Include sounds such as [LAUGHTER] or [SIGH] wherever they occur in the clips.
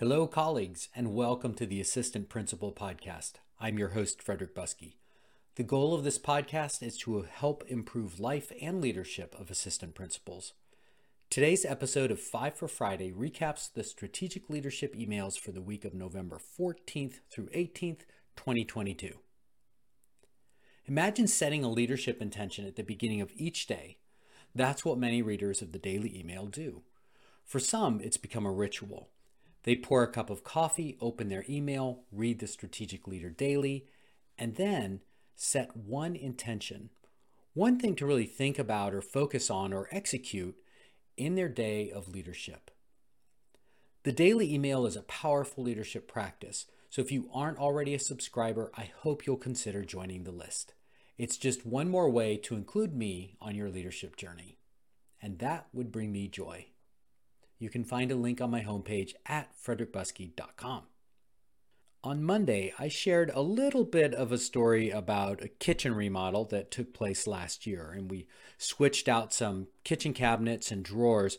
Hello, colleagues, and welcome to the Assistant Principal Podcast. I'm your host, Frederick Buskey. The goal of this podcast is to help improve life and leadership of assistant principals. Today's episode of Five for Friday recaps the strategic leadership emails for the week of November 14th through 18th, 2022. Imagine setting a leadership intention at the beginning of each day. That's what many readers of the daily email do. For some, it's become a ritual. They pour a cup of coffee, open their email, read the strategic leader daily, and then set one intention, one thing to really think about or focus on or execute in their day of leadership. The daily email is a powerful leadership practice, so if you aren't already a subscriber, I hope you'll consider joining the list. It's just one more way to include me on your leadership journey, and that would bring me joy. You can find a link on my homepage at frederickbuskey.com. On Monday, I shared a little bit of a story about a kitchen remodel that took place last year, and we switched out some kitchen cabinets and drawers,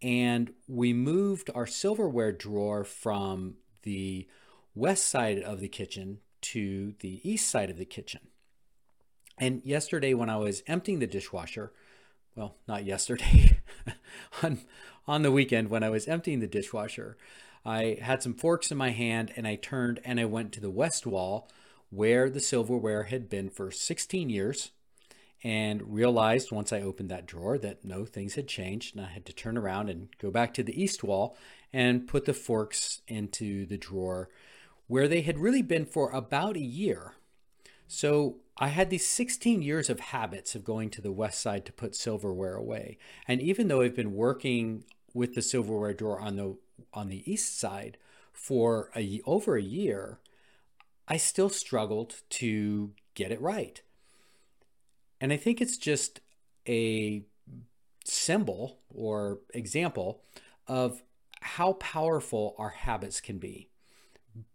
and we moved our silverware drawer from the west side of the kitchen to the east side of the kitchen. And yesterday, when I was emptying the dishwasher, well, not yesterday, [LAUGHS] on, on the weekend when I was emptying the dishwasher, I had some forks in my hand and I turned and I went to the west wall where the silverware had been for 16 years and realized once I opened that drawer that no things had changed and I had to turn around and go back to the east wall and put the forks into the drawer where they had really been for about a year. So I had these 16 years of habits of going to the west side to put silverware away. And even though I've been working with the silverware drawer on the on the east side for a, over a year, I still struggled to get it right. And I think it's just a symbol or example of how powerful our habits can be,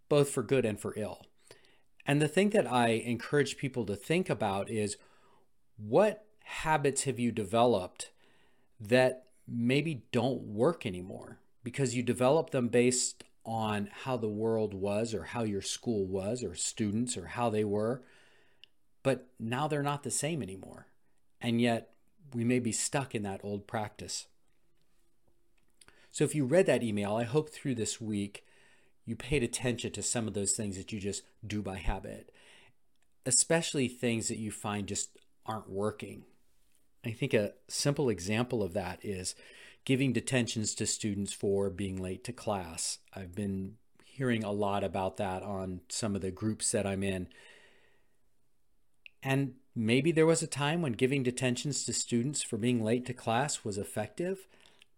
both for good and for ill. And the thing that I encourage people to think about is what habits have you developed that maybe don't work anymore? because you develop them based on how the world was or how your school was or students or how they were. But now they're not the same anymore. And yet we may be stuck in that old practice. So if you read that email, I hope through this week you paid attention to some of those things that you just do by habit, especially things that you find just aren't working. I think a simple example of that is giving detentions to students for being late to class. I've been hearing a lot about that on some of the groups that I'm in. And maybe there was a time when giving detentions to students for being late to class was effective,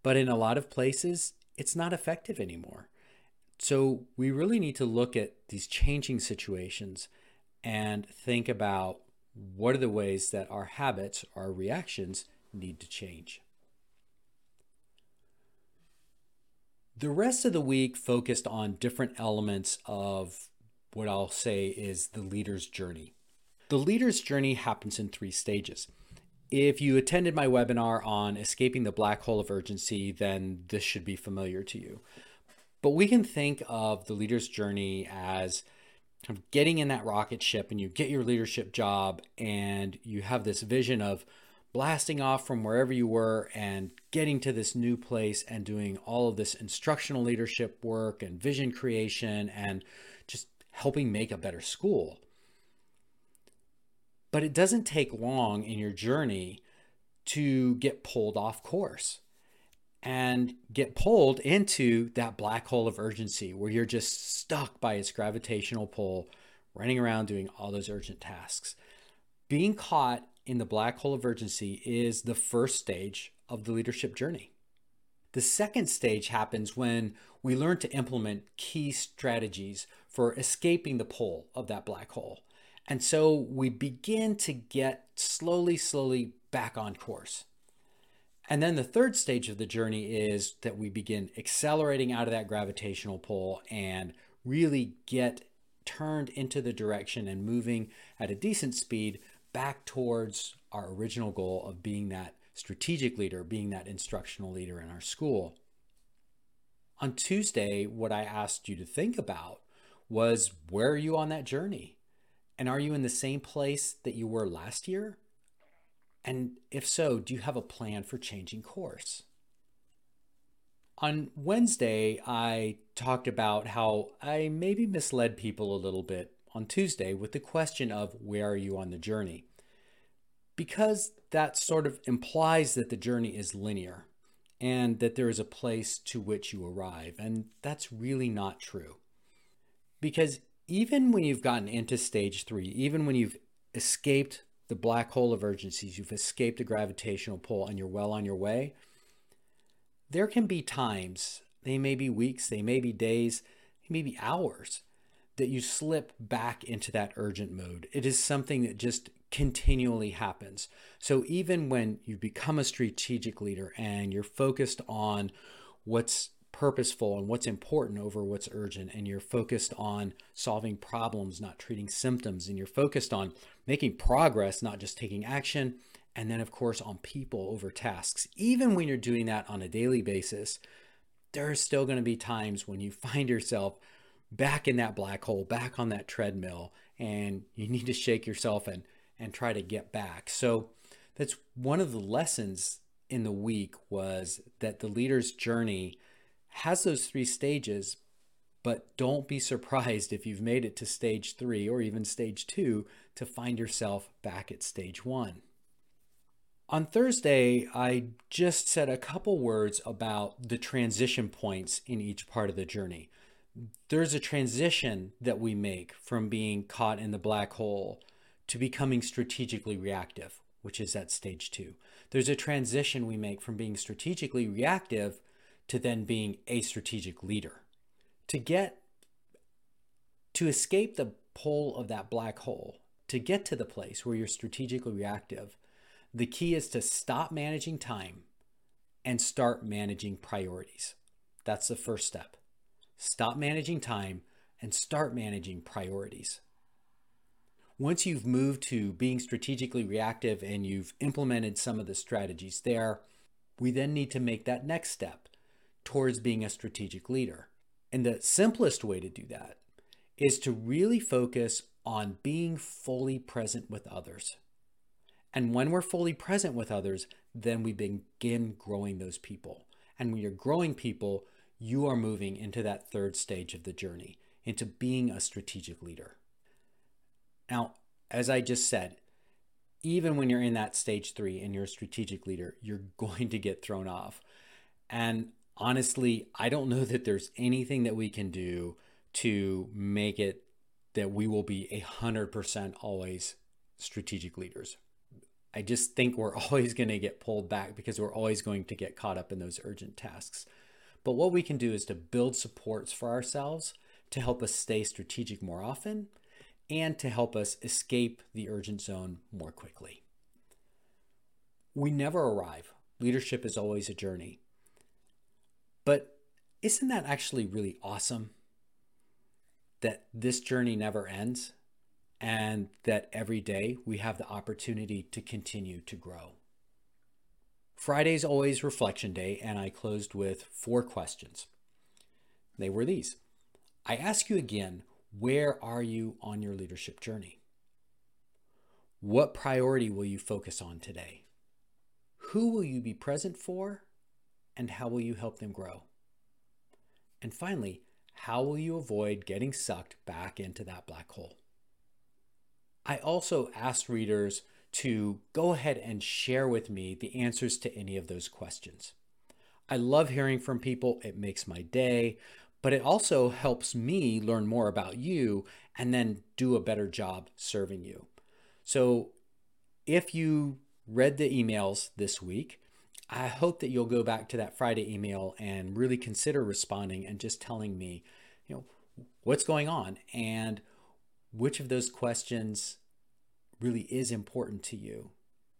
but in a lot of places, it's not effective anymore. So we really need to look at these changing situations and think about what are the ways that our habits, our reactions need to change. The rest of the week focused on different elements of what I'll say is the leader's journey. The leader's journey happens in three stages. If you attended my webinar on escaping the black hole of urgency, then this should be familiar to you. But we can think of the leader's journey as kind of getting in that rocket ship and you get your leadership job and you have this vision of blasting off from wherever you were and getting to this new place and doing all of this instructional leadership work and vision creation and just helping make a better school. But it doesn't take long in your journey to get pulled off course and get pulled into that black hole of urgency where you're just stuck by its gravitational pull, running around doing all those urgent tasks. Being caught in the black hole of urgency is the first stage of the leadership journey. The second stage happens when we learn to implement key strategies for escaping the pull of that black hole. And so we begin to get slowly, slowly back on course. And then the third stage of the journey is that we begin accelerating out of that gravitational pull and really get turned into the direction and moving at a decent speed back towards our original goal of being that strategic leader, being that instructional leader in our school. On Tuesday, what I asked you to think about was where are you on that journey? And are you in the same place that you were last year? And if so, do you have a plan for changing course? On Wednesday, I talked about how I maybe misled people a little bit on Tuesday with the question of where are you on the journey? Because that sort of implies that the journey is linear and that there is a place to which you arrive. And that's really not true. Because even when you've gotten into stage three, even when you've escaped the black hole of urgencies, you've escaped the gravitational pull, and you're well on your way, there can be times, they may be weeks, they may be days, they may be hours, that you slip back into that urgent mode. It is something that just continually happens. So even when you become a strategic leader and you're focused on what's purposeful and what's important over what's urgent and you're focused on solving problems not treating symptoms and you're focused on making progress not just taking action and then of course on people over tasks. Even when you're doing that on a daily basis there are still going to be times when you [LAUGHS] find yourself back in that black hole back on that treadmill and you need to shake yourself and and try to get back. So that's one of the lessons in the week was that the leader's journey has those three stages, but don't be surprised if you've made it to stage three or even stage two to find yourself back at stage one. On Thursday, I just said a couple words about the transition points in each part of the journey. There's a transition that we make from being caught in the black hole to becoming strategically reactive, which is at stage two. There's a transition we make from being strategically reactive to then being a strategic leader. To get to escape the pull of that black hole, to get to the place where you're strategically reactive, the key is to stop managing time and start managing priorities. That's the first step. Stop managing time and start managing priorities. Once you've moved to being strategically reactive and you've implemented some of the strategies there, we then need to make that next step towards being a strategic leader. And the simplest way to do that is to really focus on being fully present with others. And when we're fully present with others, then we begin growing those people. And when you're growing people, you are moving into that third stage of the journey, into being a strategic leader. Now, as I just said, even when you're in that stage three and you're a strategic leader, you're [LAUGHS] going to get thrown off. And honestly, I don't know that there's anything that we can do to make it that we will be a hundred percent always strategic leaders. I just think we're [LAUGHS] always going to get pulled back because we're always going to get caught up in those urgent tasks. But what we can do is to build supports for ourselves to help us stay strategic more often and to help us escape the urgent zone more quickly. We never arrive. Leadership is always a journey. But isn't that actually really awesome? That this journey never ends and that every day we have the opportunity to continue to grow. Friday's always reflection day, and I closed with four questions. They were these I ask you again, where are you on your leadership journey? What priority will you focus on today? Who will you be present for? And how will you help them grow? And finally, how will you avoid getting sucked back into that black hole? I also asked readers to go ahead and share with me the answers to any of those questions. I love hearing from people, it makes my day, but it also helps me learn more about you and then do a better job serving you. So if you read the emails this week, I hope that you'll go back to that Friday email and really consider responding and just telling me, you know, what's going on and which of those questions really is important to you.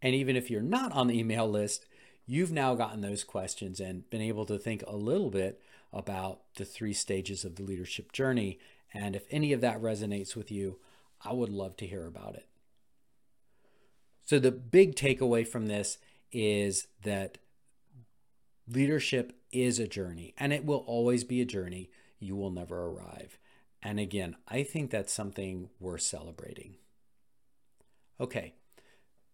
And even if you're not on the email list, you've now gotten those questions and been able to think a little bit about the three stages of the leadership journey. And if any of that resonates with you, I would love to hear about it. So, the big takeaway from this is that leadership is a journey and it will always be a journey. You will never arrive. And again, I think that's something worth celebrating. Okay,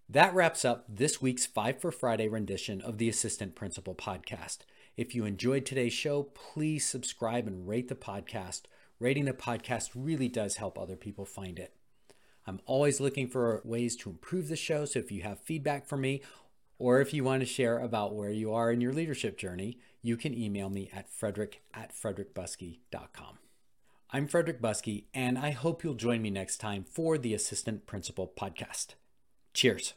that wraps up this week's Five for Friday rendition of the Assistant Principal podcast. If you enjoyed today's show, please subscribe and rate the podcast. Rating the podcast really does help other people find it. I'm always looking for ways to improve the show, so if you have feedback for me or if you want to share about where you are in your leadership journey, you can email me at frederick at frederickbuskey.com. I'm Frederick Buskey, and I hope you'll join me next time for the Assistant Principal Podcast. Cheers.